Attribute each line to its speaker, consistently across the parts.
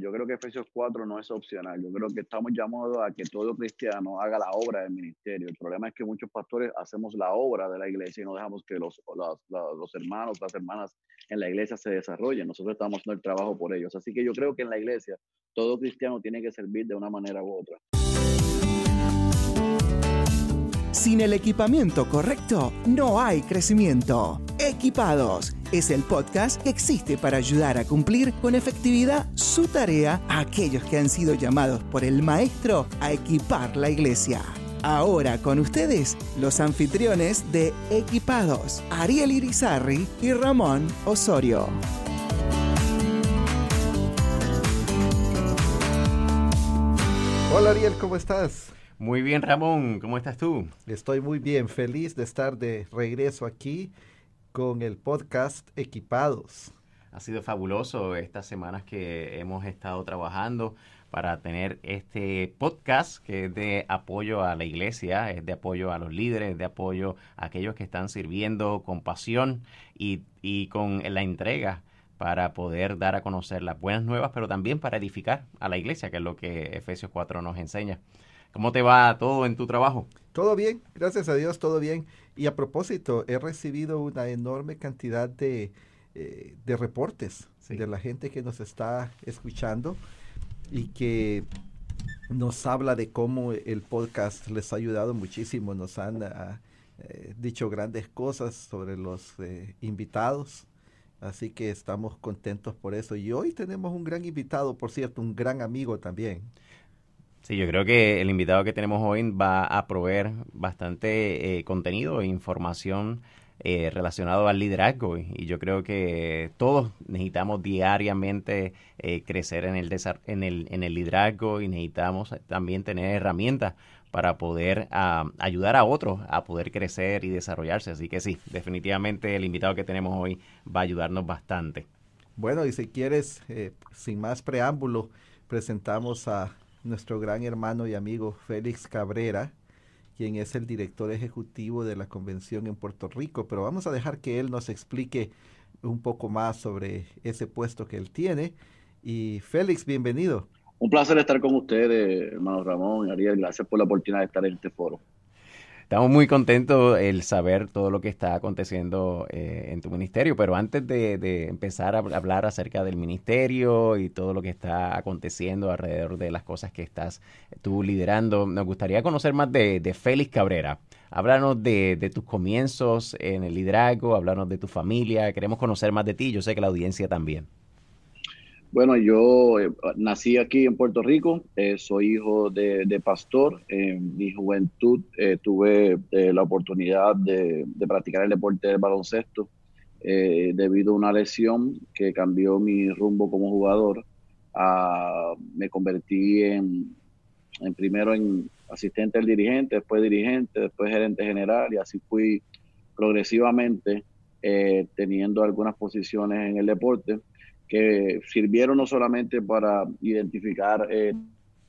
Speaker 1: yo creo que Efesios 4 no es opcional. Yo creo que estamos llamados a que todo cristiano haga la obra del ministerio. El problema es que muchos pastores hacemos la obra de la iglesia y no dejamos que los, los, los hermanos, las hermanas en la iglesia se desarrollen. Nosotros estamos haciendo el trabajo por ellos. Así que yo creo que en la iglesia todo cristiano tiene que servir de una manera u otra.
Speaker 2: Sin el equipamiento correcto, no hay crecimiento. Equipados es el podcast que existe para ayudar a cumplir con efectividad su tarea a aquellos que han sido llamados por el Maestro a equipar la iglesia. Ahora con ustedes, los anfitriones de Equipados, Ariel Irizarri y Ramón Osorio.
Speaker 3: Hola Ariel, ¿cómo estás?
Speaker 4: Muy bien, Ramón, ¿cómo estás tú?
Speaker 3: Estoy muy bien, feliz de estar de regreso aquí con el podcast Equipados.
Speaker 4: Ha sido fabuloso estas semanas que hemos estado trabajando para tener este podcast que es de apoyo a la iglesia, es de apoyo a los líderes, de apoyo a aquellos que están sirviendo con pasión y, y con la entrega para poder dar a conocer las buenas nuevas, pero también para edificar a la iglesia, que es lo que Efesios 4 nos enseña. ¿Cómo te va todo en tu trabajo?
Speaker 3: Todo bien, gracias a Dios, todo bien. Y a propósito, he recibido una enorme cantidad de, eh, de reportes de la gente que nos está escuchando y que nos habla de cómo el podcast les ha ayudado muchísimo. Nos han eh, dicho grandes cosas sobre los eh, invitados. Así que estamos contentos por eso. Y hoy tenemos un gran invitado, por cierto, un gran amigo también.
Speaker 4: Sí, yo creo que el invitado que tenemos hoy va a proveer bastante eh, contenido e información eh, relacionado al liderazgo y yo creo que todos necesitamos diariamente eh, crecer en el, en, el, en el liderazgo y necesitamos también tener herramientas para poder ah, ayudar a otros a poder crecer y desarrollarse. Así que sí, definitivamente el invitado que tenemos hoy va a ayudarnos bastante.
Speaker 3: Bueno, y si quieres, sin más preámbulo, presentamos a nuestro gran hermano y amigo Félix Cabrera, quien es el director ejecutivo de la convención en Puerto Rico, pero vamos a dejar que él nos explique un poco más sobre ese puesto que él tiene. Y Félix, bienvenido.
Speaker 1: Un placer estar con ustedes, hermano Ramón y Ariel. Gracias por la oportunidad de estar en este foro.
Speaker 4: Estamos muy contentos el saber todo lo que está aconteciendo eh, en tu ministerio, pero antes de, empezar a hablar acerca del ministerio y todo lo que está aconteciendo alrededor de las cosas que estás tú liderando, nos gustaría conocer más de, Félix Cabrera. Háblanos de, de, tus comienzos en el liderazgo, háblanos de tu familia, queremos conocer más de ti, yo sé que la audiencia también.
Speaker 1: Bueno, yo eh, nací aquí en Puerto Rico, eh, soy hijo de, pastor. En mi juventud eh, tuve la oportunidad de, practicar el deporte del baloncesto debido a una lesión que cambió mi rumbo como jugador. Ah, me convertí en, en, primero en asistente del dirigente, después dirigente, después gerente general y así fui progresivamente teniendo algunas posiciones en el deporte que sirvieron no solamente para identificar eh,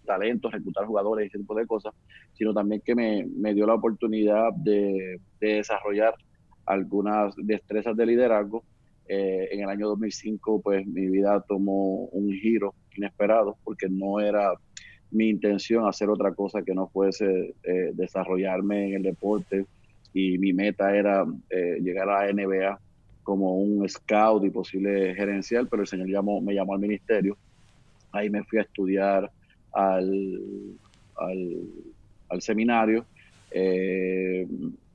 Speaker 1: talentos, reclutar jugadores y ese tipo de cosas, sino también que me, me dio la oportunidad de, desarrollar algunas destrezas de liderazgo. Eh, en el año 2005, pues mi vida tomó un giro inesperado porque no era mi intención hacer otra cosa que no fuese eh, desarrollarme en el deporte y mi meta era llegar a la NBA como un scout y posible gerencial, pero el Señor llamó, me llamó al ministerio. Ahí me fui a estudiar al, al, seminario. Eh,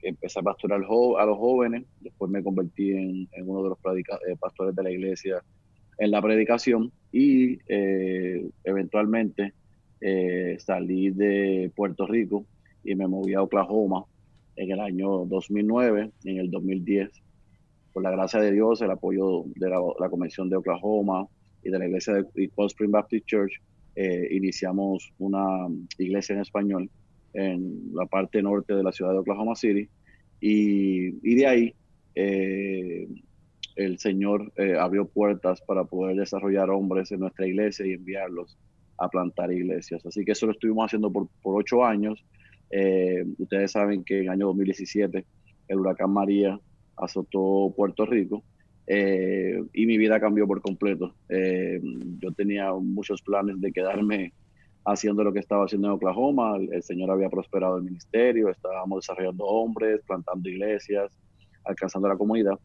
Speaker 1: empecé a pastorar a los jóvenes, después me convertí en, uno de los eh, pastores de la iglesia en la predicación y eh, eventualmente salí de Puerto Rico y me moví a Oklahoma en el año 2009, en el 2010 por la gracia de Dios, el apoyo de la, Convención de Oklahoma y de la iglesia de Cold Spring Baptist Church, eh, iniciamos una iglesia en español en la parte norte de la ciudad de Oklahoma City y, de ahí eh, el Señor eh, abrió puertas para poder desarrollar hombres en nuestra iglesia y enviarlos a plantar iglesias. Así que eso lo estuvimos haciendo por ocho años. ustedes saben que en el año 2017 el huracán María azotó Puerto Rico y mi vida cambió por completo. yo tenía muchos planes de quedarme haciendo lo que estaba haciendo en Oklahoma. El, Señor había prosperado el ministerio, estábamos desarrollando hombres, plantando iglesias, alcanzando la comunidad,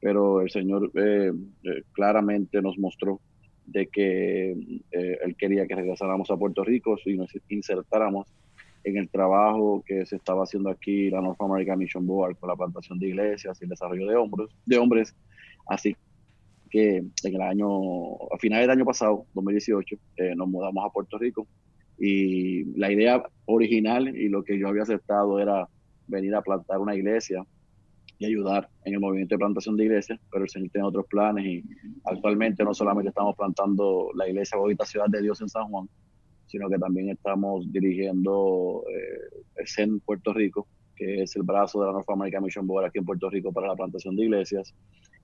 Speaker 1: pero el Señor eh, eh, claramente nos mostró de que eh, Él quería que regresáramos a Puerto Rico y nos insertáramos en el trabajo que se estaba haciendo aquí la North American Mission Board con la plantación de iglesias y el desarrollo de hombres, de hombres. Así que en el año, a finales del año pasado, 2018, nos mudamos a Puerto Rico y la idea original y lo que yo había aceptado era venir a plantar una iglesia y ayudar en el movimiento de plantación de iglesias, pero el Señor tiene otros planes y actualmente no solamente estamos plantando la iglesia Bogotá Ciudad de Dios en San Juan, sino que también estamos dirigiendo eh, el CEN Puerto Rico, que es el brazo de la North American Mission Board aquí en Puerto Rico para la plantación de iglesias,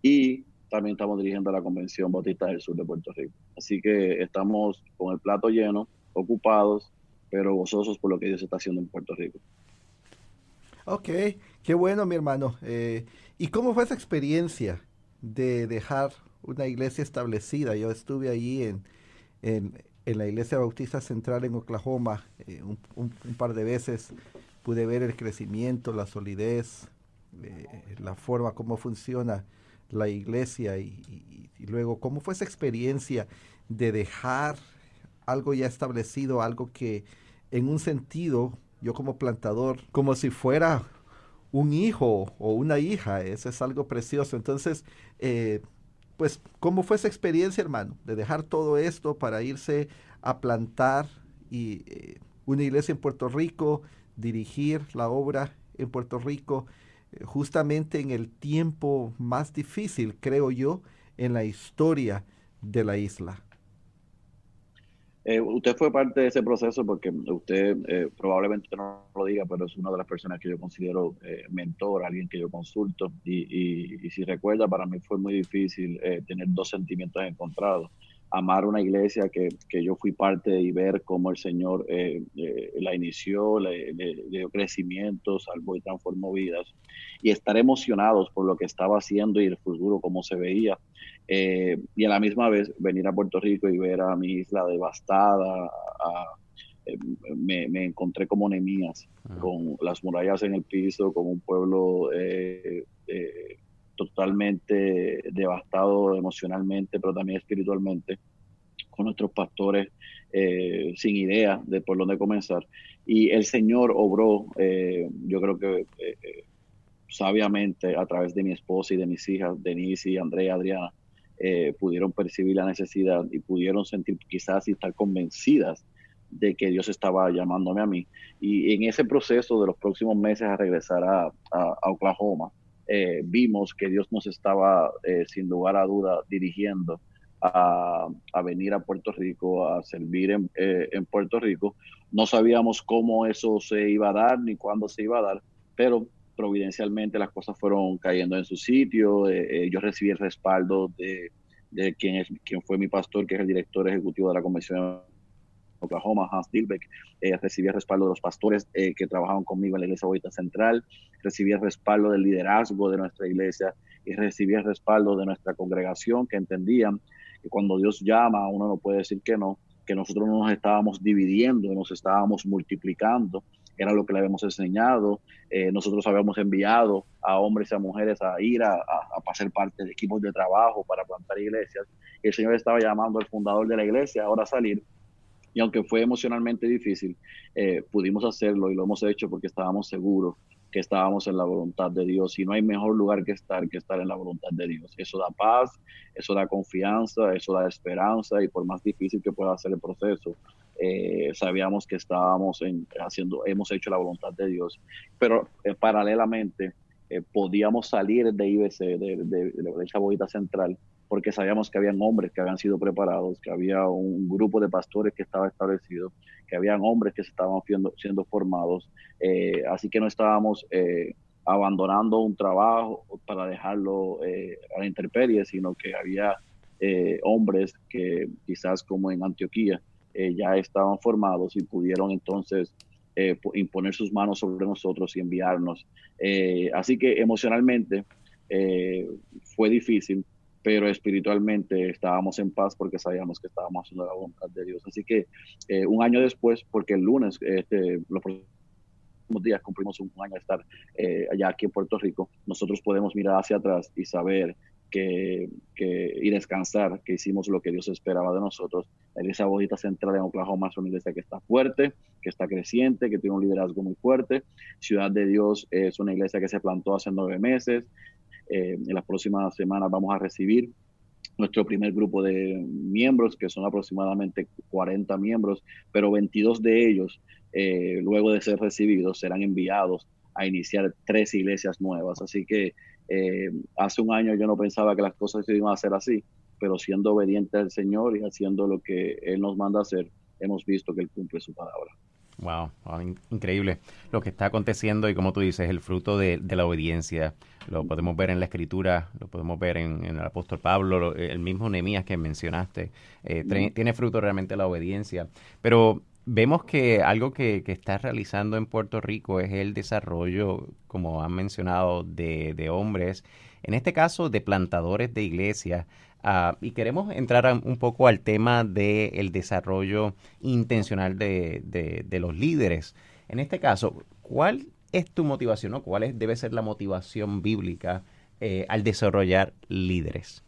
Speaker 1: y también estamos dirigiendo la Convención Bautista del Sur de Puerto Rico. Así que estamos con el plato lleno ocupados, pero gozosos por lo que Dios está haciendo en Puerto Rico.
Speaker 3: Ok, qué bueno mi hermano. Eh, ¿Y cómo fue esa experiencia de dejar una iglesia establecida? Yo estuve allí en, en, la iglesia bautista central en Oklahoma eh, un, par de veces. Pude ver el crecimiento, la solidez, eh, la forma como funciona la iglesia y, y, luego cómo fue esa experiencia de dejar algo ya establecido, algo que en un sentido, yo como plantador, como si fuera un hijo o una hija, eso es algo precioso. Entonces, eh, pues, ¿cómo fue esa experiencia, hermano? De dejar todo esto para irse a plantar y, eh, una iglesia en Puerto Rico, dirigir la obra en Puerto Rico, eh, justamente en el tiempo más difícil, creo yo, en la historia de la isla.
Speaker 1: Eh, usted fue parte de ese proceso porque usted eh, probablemente no lo diga, pero es una de las personas que yo considero eh, mentor, alguien que yo consulto. Y, y, si recuerda, para mí fue muy difícil tener dos sentimientos encontrados. Amar una iglesia que, que, yo fui parte y ver cómo el Señor la inició, le, dio crecimiento, salvó y transformó vidas. Y estar emocionados por lo que estaba haciendo y el futuro, cómo se veía eh, y a la misma vez venir a Puerto Rico y ver a mi isla devastada, eh, me, encontré como Nemías, con las murallas en el piso, como un pueblo eh, totalmente devastado emocionalmente, pero también espiritualmente, con nuestros pastores sin idea de por dónde comenzar. Y el Señor obró, yo creo que sabiamente, a través de mi esposa y de mis hijas, Denise y Andrea, Adriana, eh, pudieron percibir la necesidad y pudieron sentir quizás y estar convencidas de que Dios estaba llamándome a mí. Y en ese proceso de los próximos meses a regresar a, Oklahoma, eh, vimos que Dios nos estaba, eh, sin lugar a duda, dirigiendo a, venir a Puerto Rico, a servir en, en, Puerto Rico. No sabíamos cómo eso se iba a dar ni cuándo se iba a dar, pero providencialmente las cosas fueron cayendo en su sitio. Eh, eh, yo recibí el respaldo de, de, quien, es, quien fue mi pastor, que es el director ejecutivo de la de Oklahoma, Hans Dilbeck. Eh, respaldo de los pastores que trabajaban conmigo en la Iglesia Bogotá Central. Recibí respaldo del liderazgo de nuestra iglesia y recibí respaldo de nuestra congregación que entendían que cuando Dios llama uno no puede decir que no, que nosotros no nos estábamos dividiendo, nos estábamos multiplicando era lo que le habíamos enseñado. Eh, nosotros habíamos enviado a hombres y a mujeres a ir a, a, pasar parte de equipos de trabajo para plantar iglesias. El Señor estaba llamando al fundador de la iglesia ahora a salir. Y aunque fue emocionalmente difícil, eh, pudimos hacerlo y lo hemos hecho porque estábamos seguros que estábamos en la voluntad de Dios y no hay mejor lugar que estar que estar en la voluntad de Dios. Eso da paz, eso da confianza, eso da esperanza y por más difícil que pueda ser el proceso, eh, sabíamos que estábamos en, haciendo, hemos hecho la voluntad de Dios, pero eh, paralelamente podíamos salir de IBC, de, de, de bolita central, porque sabíamos que habían hombres que habían sido preparados, que había un grupo de pastores que estaba establecido, que habían hombres que se estaban siendo, formados, así que no estábamos abandonando un trabajo para dejarlo a la intemperie, sino que había hombres que quizás como en Antioquía, eh, ya estaban formados y pudieron entonces eh, imponer sus manos sobre nosotros y enviarnos. Eh, así que emocionalmente fue difícil, pero espiritualmente estábamos en paz porque sabíamos que estábamos haciendo la voluntad de Dios. Así que eh, un año después, porque el lunes, este, los próximos días cumplimos un año de estar eh, allá aquí en Puerto Rico, nosotros podemos mirar hacia atrás y saber que, que, y descansar que hicimos lo que Dios esperaba de nosotros. En esa bojita central en Oklahoma es una iglesia que está fuerte, que está creciente, que tiene un liderazgo muy fuerte. Ciudad de Dios es una iglesia que se plantó hace nueve meses, eh, en las próximas semanas vamos a recibir nuestro primer grupo de miembros, que son aproximadamente 40 miembros, pero 22 de ellos, eh, luego de ser recibidos, serán enviados a iniciar tres iglesias nuevas. Así que eh, hace un año yo no pensaba que las cosas se iban a hacer así, pero siendo obediente al Señor y haciendo lo que Él nos manda hacer, hemos visto que Él cumple su palabra.
Speaker 4: Wow, increíble lo que está aconteciendo y como tú dices, el fruto de, la obediencia. Lo podemos ver en la escritura, lo podemos ver en, el apóstol Pablo, el mismo Nehemías que mencionaste. Eh, tiene fruto realmente la obediencia. Pero vemos que algo que, que está realizando en Puerto Rico es el desarrollo, como han mencionado, de, de hombres, en este caso de plantadores de iglesias. Ah, y queremos entrar un poco al tema del desarrollo intencional de, de, los líderes. En este caso, ¿cuál es tu motivación o cuál es, debe ser la motivación bíblica eh, al desarrollar líderes?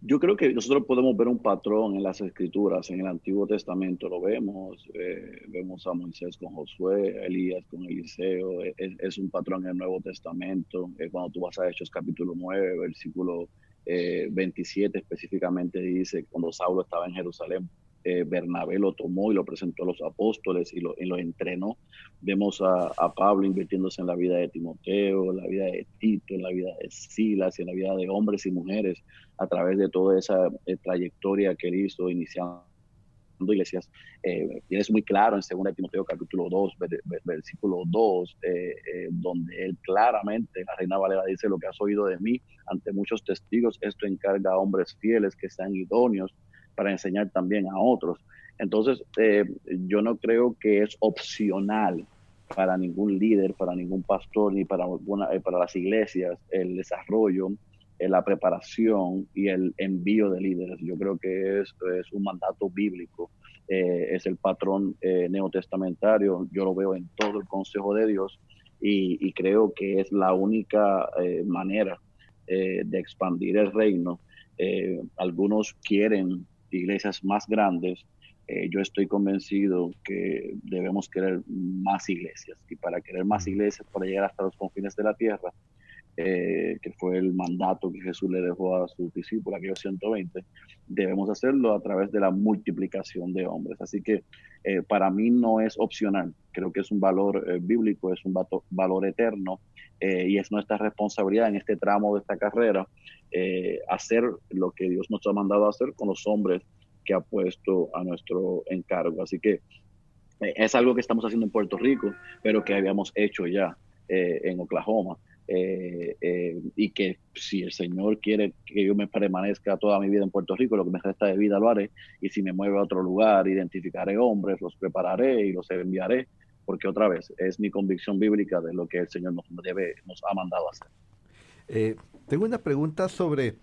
Speaker 1: Yo creo que nosotros podemos ver un patrón en las escrituras, en el Antiguo Testamento lo vemos, eh, vemos a Moisés con Josué, a Elías con Eliseo, es, es, un patrón en el Nuevo Testamento, eh, cuando tú vas a Hechos capítulo 9, versículo 27 eh, específicamente dice, cuando Saulo estaba en Jerusalén, eh, Bernabé lo tomó y lo presentó a los apóstoles y lo, entrenó. Vemos a, Pablo invirtiendo en la vida de Timoteo, en la vida de Tito, en la vida de Silas, en la vida de hombres y mujeres, a través de toda esa eh, trayectoria que él hizo iniciando iglesias, eh, y es muy claro en 2 Timoteo capítulo 2, versículo 2, eh, eh, donde él claramente, la Reina Valera dice, lo que has oído de mí ante muchos testigos, esto encarga a hombres fieles que sean idóneos para enseñar también a otros. Entonces, yo no creo que es opcional para ningún líder, para ningún pastor, ni para, para las iglesias, el desarrollo la preparación y el envío de líderes. Yo creo que es, es un mandato bíblico, eh, es el patrón eh, neotestamentario, yo lo veo en todo el consejo de Dios y, creo que es la única eh, manera de expandir el reino. algunos quieren iglesias más grandes, yo estoy convencido que debemos querer más iglesias y para querer más iglesias, para llegar hasta los confines de la tierra, eh, que fue el mandato que Jesús le dejó a sus discípulos, aquellos 120, debemos hacerlo a través de la multiplicación de hombres. Así que eh, para mí no es opcional, creo que es un valor eh, bíblico, es un valor eterno y es nuestra responsabilidad en este tramo de esta carrera hacer lo que Dios nos ha mandado a hacer con los hombres que ha puesto a nuestro encargo. Así que es algo que estamos haciendo en Puerto Rico, pero que habíamos hecho ya en Oklahoma. Eh, eh, y que si el Señor quiere que yo me permanezca toda mi vida en Puerto Rico, lo que me resta de vida lo haré, y si me mueve a otro lugar, identificaré hombres, los prepararé y los enviaré, porque otra vez es mi convicción bíblica de lo que el Señor nos, debe, nos ha mandado hacer.
Speaker 3: Eh, tengo una pregunta sobre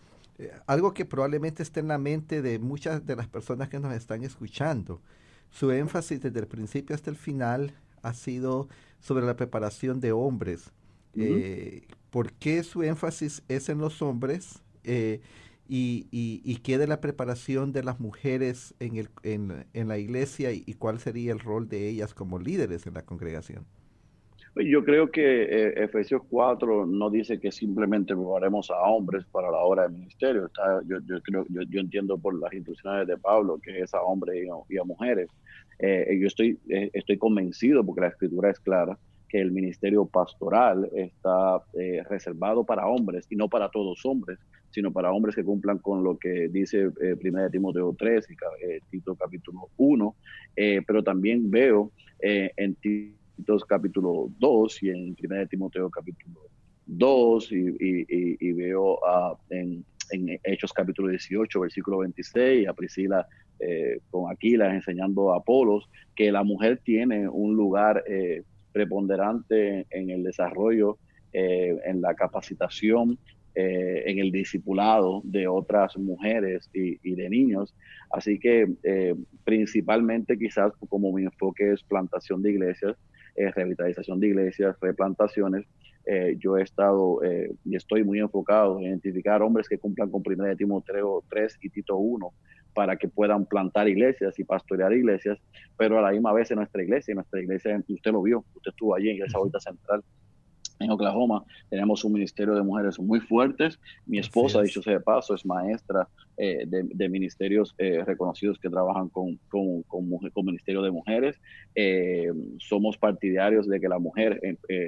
Speaker 3: algo que probablemente esté en la mente de muchas de las personas que nos están escuchando. Su énfasis desde el principio hasta el final ha sido sobre la preparación de hombres eh, ¿Por qué su énfasis es en los hombres? Eh, y, y, qué de la preparación de las mujeres en, el, en, la iglesia y, cuál sería el rol de ellas como líderes en la congregación?
Speaker 1: Yo creo que eh, Efesios 4 no dice que simplemente preparemos a hombres para la hora del ministerio. yo, yo, creo, yo, yo, entiendo por las instrucciones de Pablo que es a hombres y a, mujeres. yo estoy, estoy convencido, porque la escritura es clara, que el ministerio pastoral está eh, reservado para hombres y no para todos hombres, sino para hombres que cumplan con lo que dice eh, 1 Timoteo 3 y eh, Tito capítulo 1, eh, pero también veo en Tito capítulo 2 y en 1 Timoteo capítulo 2 y, veo en, en, Hechos capítulo 18, versículo 26, a Priscila con Aquila enseñando a Apolos, que la mujer tiene un lugar preponderante en el desarrollo, eh, en la capacitación eh, en el discipulado de otras mujeres y, de niños. Así que eh, principalmente quizás como mi enfoque es plantación de iglesias, revitalización de iglesias, replantaciones, yo he estado y estoy muy enfocado en identificar hombres que cumplan con 1 Timoteo 3 y Tito 1 para que puedan plantar iglesias y pastorear iglesias, pero a la misma vez en nuestra iglesia, en nuestra iglesia, usted lo vio, usted estuvo allí en Iglesia Ahorita Central, en Oklahoma tenemos un ministerio de mujeres muy fuertes. Mi esposa, dicho sea de paso, es maestra eh, de, ministerios eh, reconocidos que trabajan con, con, con, ministerio de mujeres. Eh, somos partidarios de que la mujer,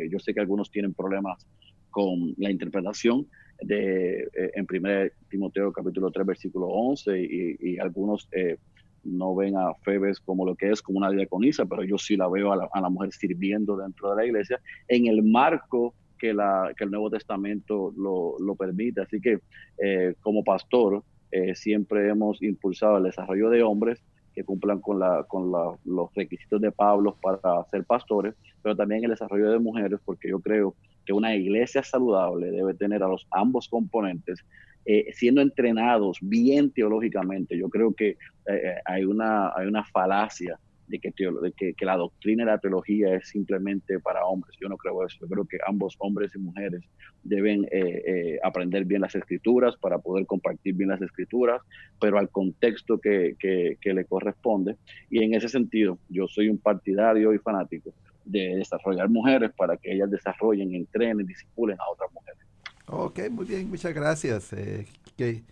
Speaker 1: yo sé que algunos tienen problemas con la interpretación de en 1 Timoteo capítulo 3 versículo 11 y, y algunos no ven a Febes como lo que es, como una diaconisa, pero yo sí la veo a la, mujer sirviendo dentro de la iglesia en el marco que, la, que el Nuevo Testamento lo, lo permite. Así que eh, como pastor eh, siempre hemos impulsado el desarrollo de hombres que cumplan con, la, con los requisitos de Pablo para ser pastores, pero también el desarrollo de mujeres, porque yo creo que una iglesia saludable debe tener a los ambos componentes eh, siendo entrenados bien teológicamente. Yo creo que eh, eh, hay, una, hay una falacia de, que, que, la doctrina de la teología es simplemente para hombres. Yo no creo eso. Yo creo que ambos hombres y mujeres deben aprender bien las escrituras para poder compartir bien las escrituras, pero al contexto que, que le corresponde. Y en ese sentido, yo soy un partidario y fanático de desarrollar mujeres para que ellas desarrollen, entrenen, disipulen a otras mujeres.
Speaker 3: Ok, muy bien, muchas gracias. Eh, que,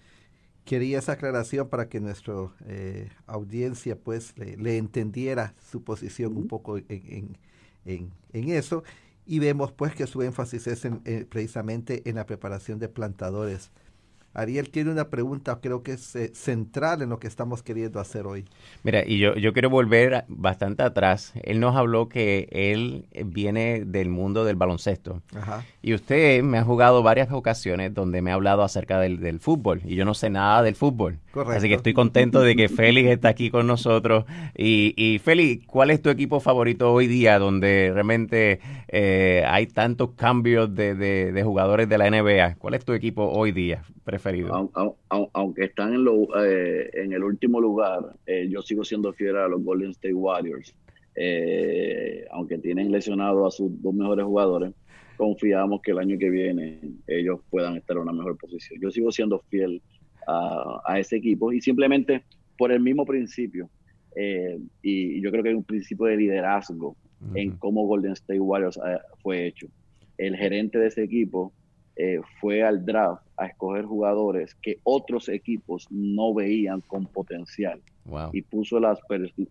Speaker 3: quería esa aclaración para que nuestra eh, audiencia pues le, entendiera su posición un poco en, en, en, eso. Y vemos pues que su énfasis es eh, precisamente en la preparación de plantadores Ariel tiene una pregunta, creo que es eh, central en lo que estamos queriendo hacer hoy.
Speaker 4: Mira, y yo, yo quiero volver bastante atrás. Él nos habló que él viene del mundo del baloncesto. Ajá. Y usted me ha jugado varias ocasiones donde me ha hablado acerca del, del fútbol. Y yo no sé nada del fútbol. Correcto. Así que estoy contento de que Félix está aquí con nosotros. Y, y Félix, ¿cuál es tu equipo favorito hoy día donde realmente eh, hay tantos cambios de, de, de jugadores de la NBA? ¿Cuál es tu equipo hoy día preferido?
Speaker 1: aunque están en, lo, eh, en el último lugar, eh, yo sigo siendo fiel a los Golden State Warriors. Eh, aunque tienen lesionado a sus dos mejores jugadores, confiamos que el año que viene ellos puedan estar en una mejor posición. Yo sigo siendo fiel a, ese equipo y simplemente por el mismo principio, y yo creo que hay un principio de liderazgo en cómo Golden State Warriors fue hecho. El gerente de ese equipo eh, fue al draft a escoger jugadores que otros equipos no veían con potencial y puso, las,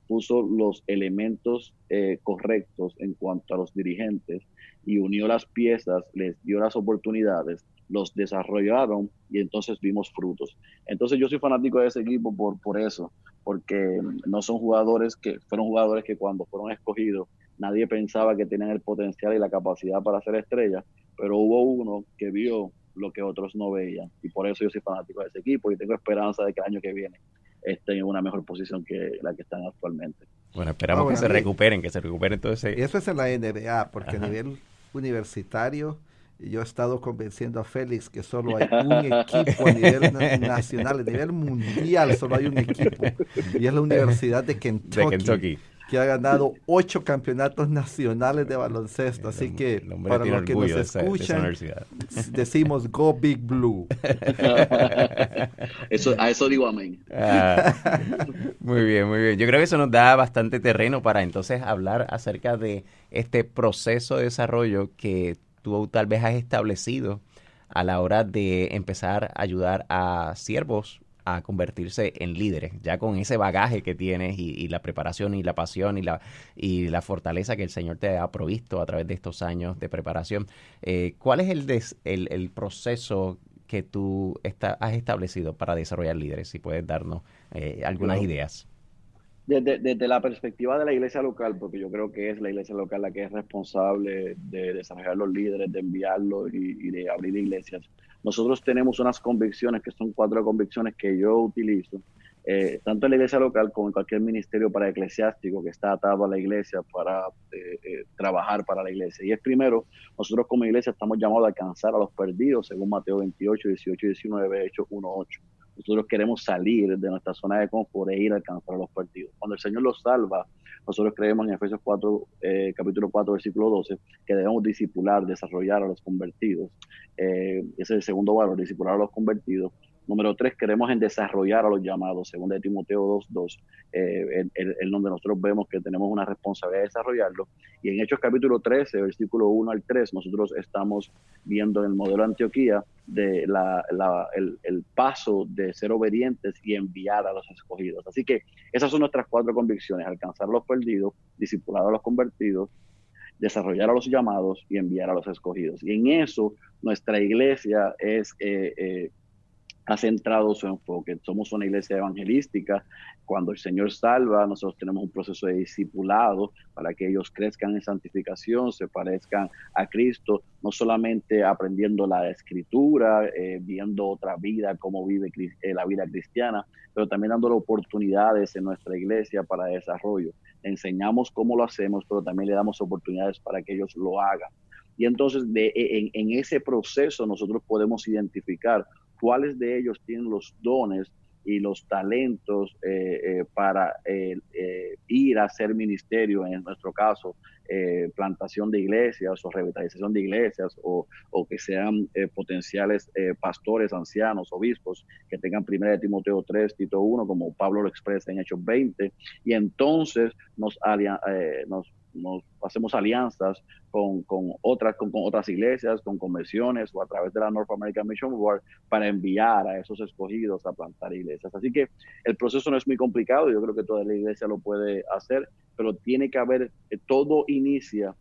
Speaker 1: puso los elementos eh, correctos en cuanto a los dirigentes y unió las piezas, les dio las oportunidades, los desarrollaron y entonces vimos frutos. Entonces yo soy fanático de ese equipo por, por eso, porque no son jugadores que fueron jugadores que cuando fueron escogidos nadie pensaba que tenían el potencial y la capacidad para ser estrellas pero hubo uno que vio lo que otros no veían y por eso yo soy fanático de ese equipo y tengo esperanza de que el año que viene estén en una mejor posición que la que están actualmente.
Speaker 4: Bueno, esperamos que se recuperen, que se recuperen todo ese...
Speaker 3: Eso es en la NBA, porque a nivel universitario yo he estado convenciendo a Félix que solo hay un equipo a nivel nacional, a nivel mundial solo hay un equipo y es la Universidad de Kentucky. De Kentucky que ha ganado ocho campeonatos nacionales de baloncesto. Así que para los que nos escuchan, decimos Go Big Blue.
Speaker 1: eso, a eso digo amén.
Speaker 4: Ah, muy bien, muy bien. Yo creo que eso nos da bastante terreno para entonces hablar acerca de este proceso de desarrollo que tú tal vez has establecido a la hora de empezar a ayudar a siervos a convertirse en líderes, ya con ese bagaje que tienes y, la preparación y la pasión y la, y la fortaleza que el Señor te ha provisto a través de estos años de preparación. Eh, ¿Cuál es el, el, proceso que tú has establecido para desarrollar líderes? Si puedes darnos eh, algunas ideas.
Speaker 1: Desde, la perspectiva de la iglesia local, porque yo creo que es la iglesia local la que es responsable de desarrollar los líderes, de enviarlos y de abrir iglesias nosotros tenemos unas convicciones que son cuatro convicciones que yo utilizo eh, tanto en la iglesia local como en cualquier ministerio para eclesiástico que está atado a la iglesia para eh, eh, trabajar para la iglesia. Y es primero, nosotros como iglesia estamos llamados a alcanzar a los perdidos, según Mateo 28, 18 y 19, Hechos 1, 8. Nosotros queremos salir de nuestra zona de confort e ir a alcanzar a los perdidos. Cuando el Señor los salva, nosotros creemos en Efesios 4, capítulo 4, versículo 12, que debemos disipular, desarrollar a los convertidos. ese es el segundo valor, disipular a los convertidos Número tres, queremos en desarrollar a los llamados, según de Timoteo 2.2, eh, el, donde nosotros vemos que tenemos una responsabilidad de desarrollarlo. Y en Hechos capítulo 13, versículo 1 al 3, nosotros estamos viendo en el modelo de Antioquía de la, el, el, paso de ser obedientes y enviar a los escogidos. Así que esas son nuestras cuatro convicciones, alcanzar a los perdidos, discipular a los convertidos, desarrollar a los llamados y enviar a los escogidos. Y en eso nuestra iglesia es... Eh, eh, ha centrado su enfoque. Somos una iglesia evangelística. Cuando el Señor salva, nosotros tenemos un proceso de discipulado para que ellos crezcan en santificación, se parezcan a Cristo, no solamente aprendiendo la escritura, eh, viendo otra vida, cómo vive eh, la vida cristiana, pero también dándole oportunidades en nuestra iglesia para desarrollo. enseñamos cómo lo hacemos, pero también le damos oportunidades para que ellos lo hagan. Y entonces de, en, en ese proceso nosotros podemos identificar cuáles de ellos tienen los dones y los talentos eh, eh, para eh, ir a hacer ministerio, en nuestro caso, plantación de iglesias o revitalización de iglesias o, que sean potenciales pastores, ancianos, obispos, que tengan primera de Timoteo 3, Tito 1, como Pablo lo expresa en Hechos 20, y entonces nos, nos nos hacemos alianzas con, otras, con, otras iglesias, con convenciones o a través de la North American Mission Board para enviar a esos escogidos a plantar iglesias. Así que el proceso no es muy complicado, yo creo que toda la iglesia lo puede hacer, pero tiene que haber, eh, todo inicia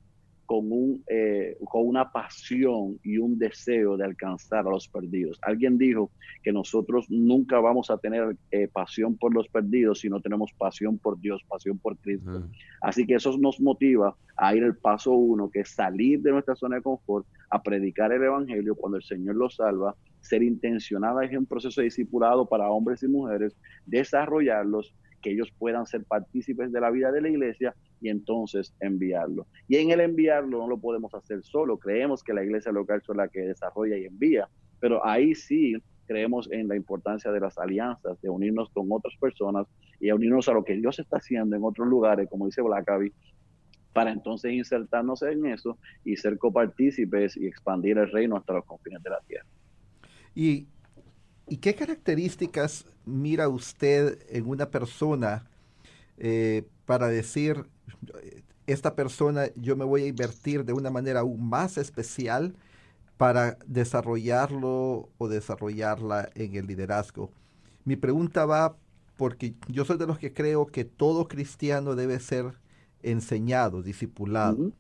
Speaker 1: con, un, eh, con una pasión y un deseo de alcanzar a los perdidos. Alguien dijo que nosotros nunca vamos a tener eh, pasión por los perdidos si no tenemos pasión por Dios, pasión por Cristo. Así que eso nos motiva a ir el paso uno, que es salir de nuestra zona de confort, a predicar el Evangelio cuando el Señor los salva, ser intencionada en un proceso de discipulado para hombres y mujeres, desarrollarlos que ellos puedan ser partícipes de la vida de la iglesia y entonces enviarlo. Y en el enviarlo no lo podemos hacer solo, creemos que la iglesia local es la que desarrolla y envía, pero ahí sí creemos en la importancia de las alianzas, de unirnos con otras personas y unirnos a lo que Dios está haciendo en otros lugares, como dice Blackaby, para entonces insertarnos en eso y ser copartícipes y expandir el reino hasta los confines de la tierra.
Speaker 3: Y ¿Y qué características mira usted en una persona eh, para decir, esta persona yo me voy a invertir de una manera aún más especial para desarrollarlo o desarrollarla en el liderazgo? Mi pregunta va porque yo soy de los que creo que todo cristiano debe ser enseñado, discipulado,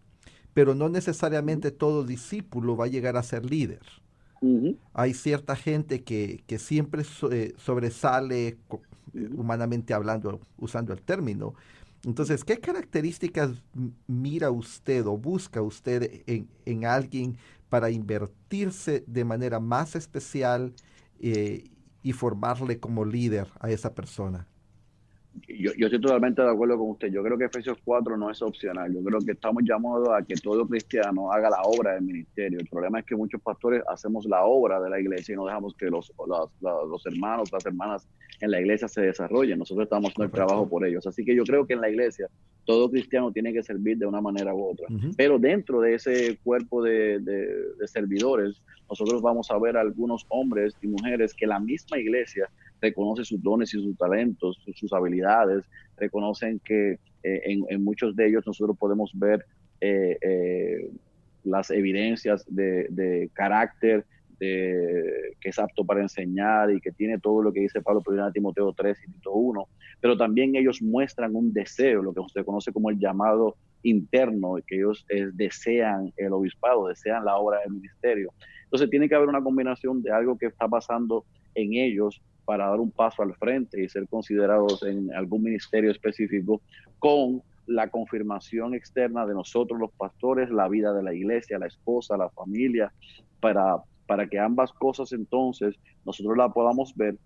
Speaker 3: pero no necesariamente todo discípulo va a llegar a ser líder. Hay cierta gente que, siempre eh, sobresale humanamente hablando, usando el término. Entonces, ¿qué características mira usted o busca usted en, alguien para invertirse de manera más especial eh, y formarle como líder a esa persona?
Speaker 1: Yo, yo, estoy totalmente de acuerdo con usted. Yo creo que Efesios 4 no es opcional. Yo creo que estamos llamados a que todo cristiano haga la obra del ministerio. El problema es que muchos pastores hacemos la obra de la iglesia y no dejamos que los, los, los hermanos, las hermanas en la iglesia se desarrollen. Nosotros estamos haciendo el trabajo por ellos. Así que yo creo que en la iglesia todo cristiano tiene que servir de una manera u otra. Pero dentro de ese cuerpo de, de servidores, nosotros vamos a ver algunos hombres y mujeres que la misma iglesia reconoce sus dones y sus talentos, sus, habilidades, reconocen que eh, en, muchos de ellos nosotros podemos ver eh, eh, las evidencias de, carácter, de, que es apto para enseñar y que tiene todo lo que dice Pablo 1 Timoteo 3 y Tito 1, pero también ellos muestran un deseo, lo que se conoce como el llamado interno, que ellos desean el obispado, desean la obra del ministerio. Entonces tiene que haber una combinación de algo que está pasando en ellos para dar un paso al frente y ser considerados en algún ministerio específico con la confirmación externa de nosotros los pastores, la vida de la iglesia, la esposa, la familia, para, para que ambas cosas entonces nosotros la podamos ver.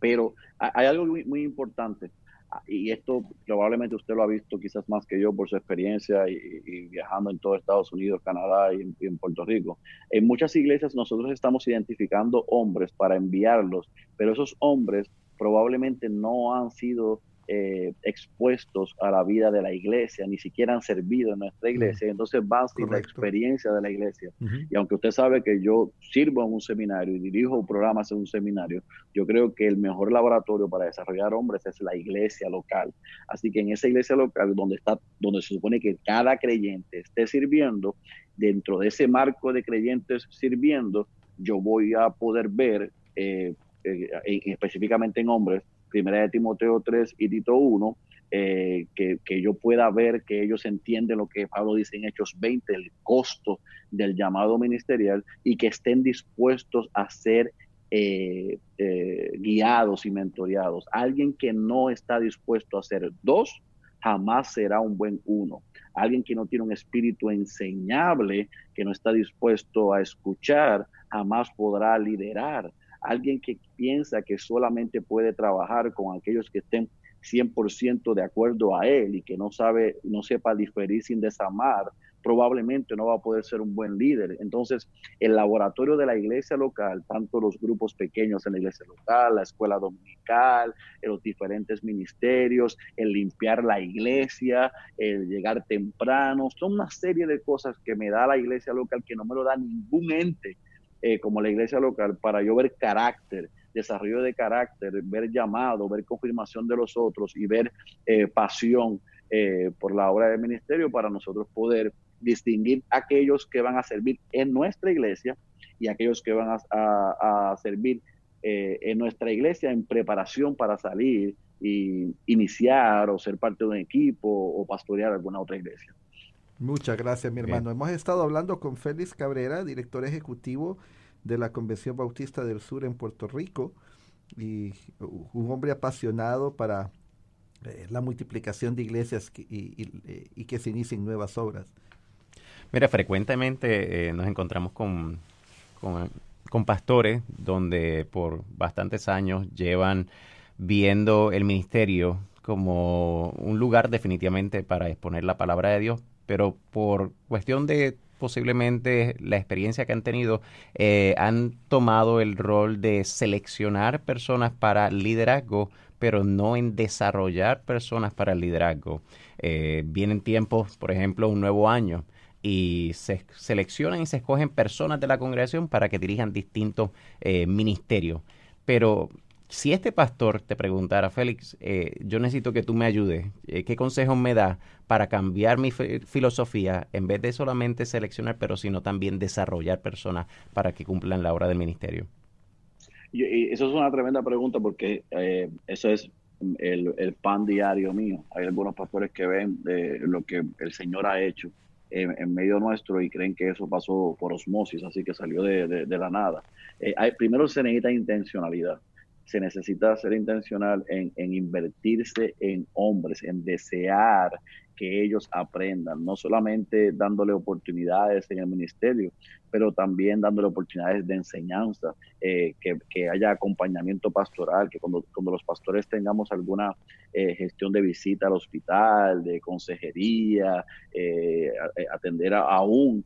Speaker 1: Pero hay algo muy, importante, ah, y esto probablemente usted lo ha visto quizás más que yo por su experiencia y, viajando en todo Estados Unidos, Canadá y en, Puerto Rico. En muchas iglesias nosotros estamos identificando hombres para enviarlos, pero esos hombres probablemente no han sido eh, expuestos a la vida de la iglesia, ni siquiera han servido en nuestra iglesia, entonces van sin la experiencia de la iglesia. Y aunque usted sabe que yo sirvo en un seminario y dirijo programas en un seminario, yo creo que el mejor laboratorio para desarrollar hombres es la iglesia local. Así que en esa iglesia local donde está, donde se supone que cada creyente esté sirviendo, dentro de ese marco de creyentes sirviendo, yo voy a poder ver eh, eh, específicamente en hombres Primera de Timoteo 3 y Tito 1, eh, que, yo pueda ver que ellos entienden lo que Pablo dice en Hechos 20, el costo del llamado ministerial y que estén dispuestos a ser eh, eh, guiados y mentoreados. Alguien que no está dispuesto a ser dos, jamás será un buen uno. Alguien que no tiene un espíritu enseñable, que no está dispuesto a escuchar, jamás podrá liderar alguien que piensa que solamente puede trabajar con aquellos que estén 100% de acuerdo a él y que no sabe, no sepa diferir sin desamar, probablemente no va a poder ser un buen líder. Entonces, el laboratorio de la iglesia local, tanto los grupos pequeños en la iglesia local, la escuela dominical, los diferentes ministerios, el limpiar la iglesia, el llegar temprano, son una serie de cosas que me da la iglesia local que no me lo da ningún ente eh, como la iglesia local para yo ver carácter, desarrollo de carácter, ver llamado, ver confirmación de los otros y ver eh, pasión eh, por la obra del ministerio para nosotros poder distinguir aquellos que van a servir en nuestra iglesia y aquellos que van a, servir en nuestra iglesia en preparación para salir y iniciar o ser parte de un equipo o pastorear alguna otra iglesia.
Speaker 3: Muchas gracias, mi hermano. Hemos estado hablando con Félix Cabrera, director ejecutivo de la Convención Bautista del Sur en Puerto Rico y un hombre apasionado para eh, la multiplicación de iglesias y, que se inicien nuevas obras.
Speaker 4: Mira, frecuentemente eh, nos encontramos con, con, pastores donde por bastantes años llevan viendo el ministerio como un lugar definitivamente para exponer la palabra de Dios, pero por cuestión de posiblemente la experiencia que han tenido, eh, han tomado el rol de seleccionar personas para liderazgo, pero no en desarrollar personas para el liderazgo. Eh, vienen tiempos, por ejemplo, un nuevo año y se seleccionan y se escogen personas de la congregación para que dirijan distintos eh, ministerios. Pero si este pastor te preguntara, Félix, eh, yo necesito que tú me ayudes, eh, ¿qué consejos me da para cambiar mi filosofía en vez de solamente seleccionar, pero sino también desarrollar personas para que cumplan la obra del ministerio?
Speaker 1: Y, eso es una tremenda pregunta porque eh, eso es el, pan diario mío. Hay algunos pastores que ven lo que el Señor ha hecho en, medio nuestro y creen que eso pasó por osmosis, así que salió de, la nada. primero se necesita intencionalidad se necesita ser intencional en, en, invertirse en hombres, en desear que ellos aprendan, no solamente dándole oportunidades en el ministerio, pero también dándole oportunidades de enseñanza, eh, que, haya acompañamiento pastoral, que cuando, cuando los pastores tengamos alguna eh, gestión de visita al hospital, de consejería, eh, atender a, aún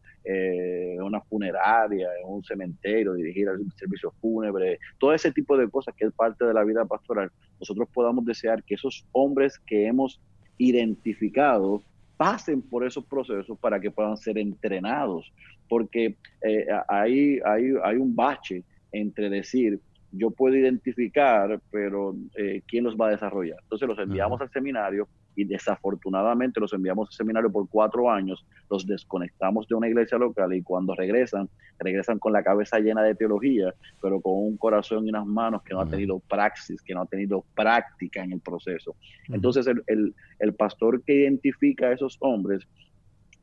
Speaker 1: una funeraria, un cementerio, dirigir el servicio fúnebre, todo ese tipo de cosas que es parte de la vida pastoral, nosotros podamos desear que esos hombres que hemos identificado pasen por esos procesos para que puedan ser entrenados, porque eh, hay, hay, hay un bache entre decir, yo puedo identificar, pero eh, ¿quién los va a desarrollar? Entonces los enviamos al seminario y desafortunadamente los enviamos al seminario por cuatro años, los desconectamos de una iglesia local y cuando regresan, regresan con la cabeza llena de teología, pero con un corazón y unas manos que no ha tenido praxis, que no ha tenido práctica en el proceso. Entonces el, el pastor que identifica a esos hombres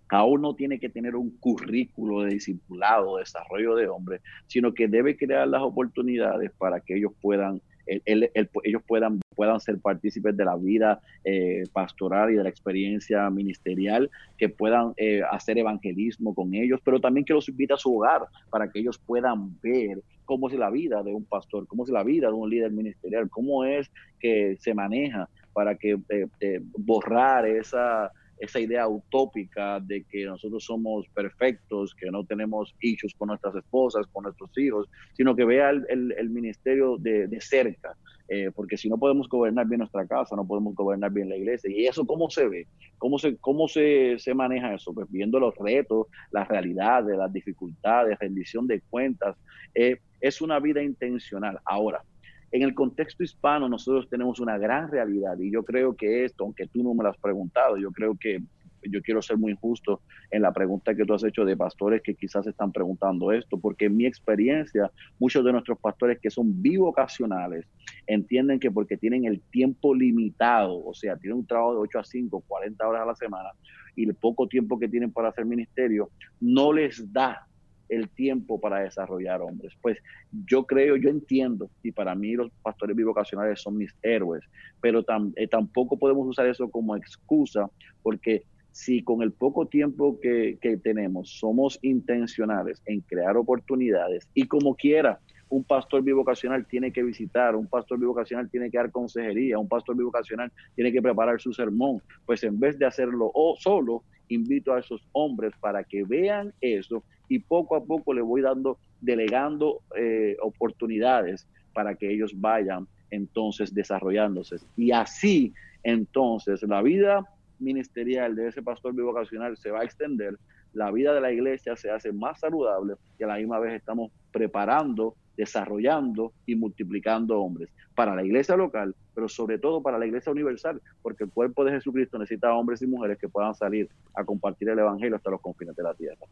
Speaker 1: aún no tiene que tener un currículo de discipulado, desarrollo de hombres, sino que debe crear las oportunidades para que ellos puedan, ellos puedan, puedan ser partícipes de la vida eh, pastoral y de la experiencia ministerial, que puedan eh, hacer evangelismo con ellos, pero también que los invite a su hogar para que ellos puedan ver cómo es la vida de un pastor, cómo es la vida de un líder ministerial, cómo es que se maneja para que eh, eh, borrar esa, esa idea utópica de que nosotros somos perfectos, que no tenemos hijos con nuestras esposas, con nuestros hijos, sino que vea el, ministerio de, de cerca, eh, porque si no podemos gobernar bien nuestra casa, no podemos gobernar bien la iglesia. ¿Y eso cómo se ve? ¿Cómo se, cómo se, se maneja eso? Pues viendo los retos, las realidades, las dificultades, rendición de cuentas. es una vida intencional. Ahora, en el contexto hispano nosotros tenemos una gran realidad y yo creo que esto, aunque tú no me lo has preguntado, yo creo que yo quiero ser muy injusto en la pregunta que tú has hecho de pastores que quizás están preguntando esto, porque en mi experiencia, muchos de nuestros pastores que son bivocacionales entienden que porque tienen el tiempo limitado, o sea, tienen un trabajo de 8 a 5, 40 horas a la semana, y el poco tiempo que tienen para hacer ministerio, no les da el tiempo para desarrollar hombres. Pues yo creo, yo entiendo, y para mí los pastores bivocacionales son mis héroes, pero eh, tampoco podemos usar eso como excusa, porque si con el poco tiempo que, que tenemos somos intencionales en crear oportunidades y como quiera, un pastor bivocacional tiene que visitar, un pastor bivocacional tiene que dar consejería, un pastor bivocacional tiene que preparar su sermón. Pues en vez de hacerlo solo, invito a esos hombres para que vean eso y poco a poco le voy dando, delegando eh, oportunidades para que ellos vayan entonces desarrollándose. Y así entonces la vida ministerial de ese pastor bivocacional se va a extender, la vida de la iglesia se hace más saludable y a la misma vez estamos preparando, desarrollando y multiplicando hombres para la iglesia local, pero sobre todo para la iglesia universal, porque el cuerpo de Jesucristo necesita hombres y mujeres que puedan salir a compartir el evangelio hasta los confines de la tierra.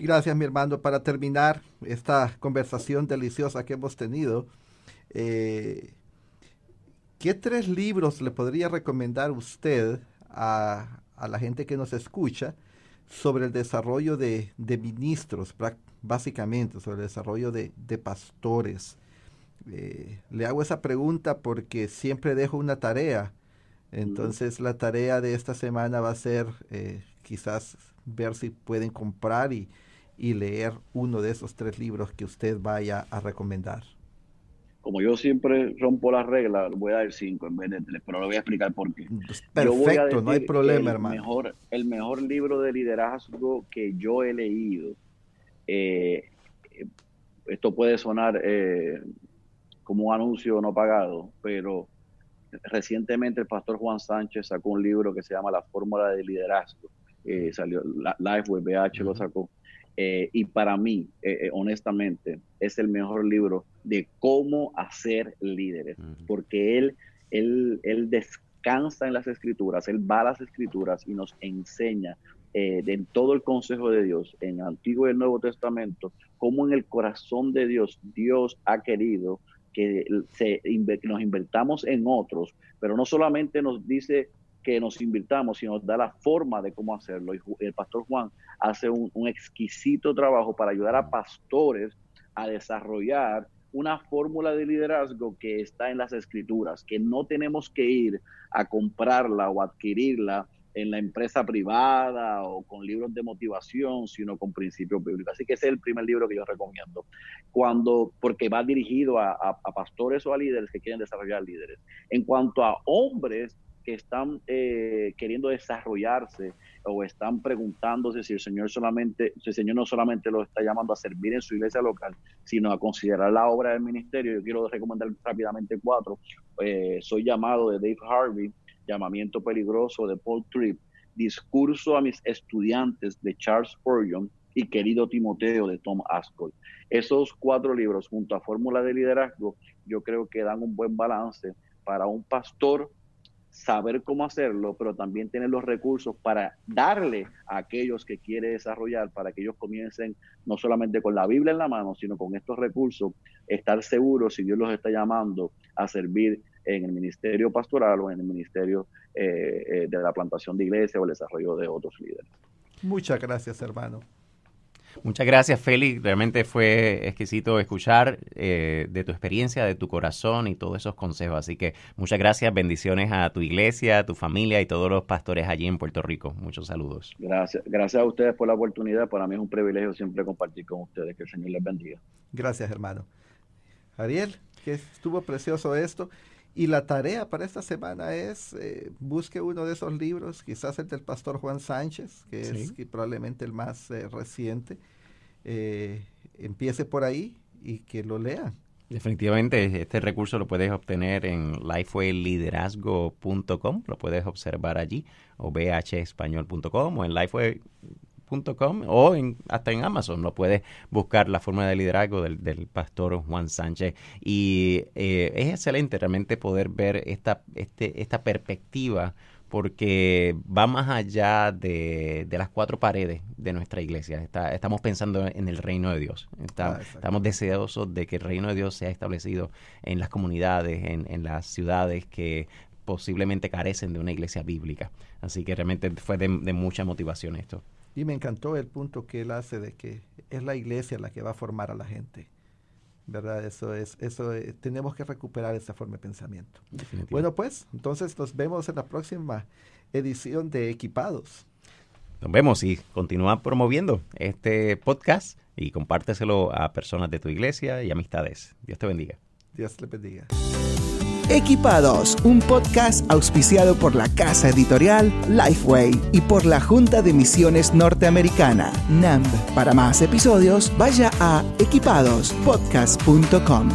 Speaker 3: Gracias, mi hermano. Para terminar esta conversación deliciosa que hemos tenido, eh, ¿qué tres libros le podría recomendar usted a, la gente que nos escucha sobre el desarrollo de, ministros, básicamente, sobre el desarrollo de, pastores? Eh, le hago esa pregunta porque siempre dejo una tarea. Entonces la tarea de esta semana va a ser eh, quizás ver si pueden comprar y, y leer uno de esos tres libros que usted vaya a recomendar?
Speaker 1: Como yo siempre rompo las reglas, voy a dar cinco en vez de tres, pero le voy a explicar por qué.
Speaker 3: Pues, perfecto, no hay problema, hermano.
Speaker 1: Mejor, el mejor libro de liderazgo que yo he leído, eh, esto puede sonar eh, como un anuncio no pagado, pero recientemente el pastor Juan Sánchez sacó un libro que se llama La Fórmula de Liderazgo. Eh, salió, Life with BH lo sacó. Eh, y para mí, eh, eh, honestamente, es el mejor libro de cómo hacer líderes, porque él, él, él, descansa en las escrituras, él va a las escrituras y nos enseña en todo el consejo de Dios, en Antiguo y el Nuevo Testamento, cómo en el corazón de Dios, Dios ha querido que se, nos invertamos en otros, pero no solamente nos dice que nos invirtamos, sino da la forma de cómo hacerlo. Y el pastor Juan hace un, exquisito trabajo para ayudar a pastores a desarrollar una fórmula de liderazgo que está en las escrituras, que no tenemos que ir a comprarla o adquirirla en la empresa privada o con libros de motivación, sino con principios bíblicos. Así que ese es el primer libro que yo recomiendo. Cuando, porque va dirigido a, a pastores o a líderes que quieren desarrollar líderes. En cuanto a hombres que están eh, queriendo desarrollarse o están preguntándose si el Señor solamente, si el Señor no solamente lo está llamando a servir en su iglesia local, sino a considerar la obra del ministerio. Yo quiero recomendar rápidamente cuatro. Eh, soy llamado de Dave Harvey, Llamamiento Peligroso de Paul Tripp, Discurso a mis estudiantes de Charles Spurgeon y Querido Timoteo de Tom Ascol. Esos cuatro libros junto a Fórmula de Liderazgo yo creo que dan un buen balance para un pastor saber cómo hacerlo, pero también tener los recursos para darle a aquellos que quiere desarrollar, para que ellos comiencen no solamente con la Biblia en la mano, sino con estos recursos, estar seguros si Dios los está llamando a servir en el ministerio pastoral o en el ministerio eh, eh, de la plantación de iglesia o el desarrollo de otros líderes.
Speaker 3: Muchas gracias, hermano.
Speaker 4: Muchas gracias, Félix. Realmente fue exquisito escuchar eh, de tu experiencia, de tu corazón y todos esos consejos. Así que muchas gracias, bendiciones a tu iglesia, a tu familia y todos los pastores allí en Puerto Rico. Muchos saludos.
Speaker 1: Gracias, gracias a ustedes por la oportunidad. Para mí es un privilegio siempre compartir con ustedes. Que el Señor les bendiga.
Speaker 3: Gracias, hermano. Ariel, que estuvo precioso esto. Y la tarea para esta semana es eh, busque uno de esos libros, quizás el del pastor Juan Sánchez, que es probablemente el más eh, reciente. Eh, empiece por ahí y que lo lea.
Speaker 4: Definitivamente, este recurso lo puedes obtener en lifewayliderazgo.com, lo puedes observar allí, o bhespañol.com, o en Lifeway o hasta en Amazon lo puedes buscar la forma de liderazgo del, pastor Juan Sánchez y eh, es excelente realmente poder ver esta, este, esta perspectiva porque va más allá de, las cuatro paredes de nuestra iglesia. estamos pensando en el reino de Dios. Ah, estamos deseosos de que el reino de Dios sea establecido en las comunidades, en, las ciudades que posiblemente carecen de una iglesia bíblica. Así que realmente fue de mucha motivación esto.
Speaker 3: Y me encantó el punto que él hace de que es la iglesia la que va a formar a la gente. ¿Verdad? Eso es, eso eh, tenemos que recuperar esa forma de pensamiento. Bueno, pues, entonces nos vemos en la próxima edición de Equipados.
Speaker 4: Nos vemos y continúa promoviendo este podcast y compárteselo a personas de tu iglesia y amistades. Dios te bendiga.
Speaker 3: Dios te bendiga.
Speaker 2: Equipados, un podcast auspiciado por la casa editorial Lifeway y por la Junta de Misiones Norteamericana, NAMB. Para más episodios, vaya a equipadospodcast.com.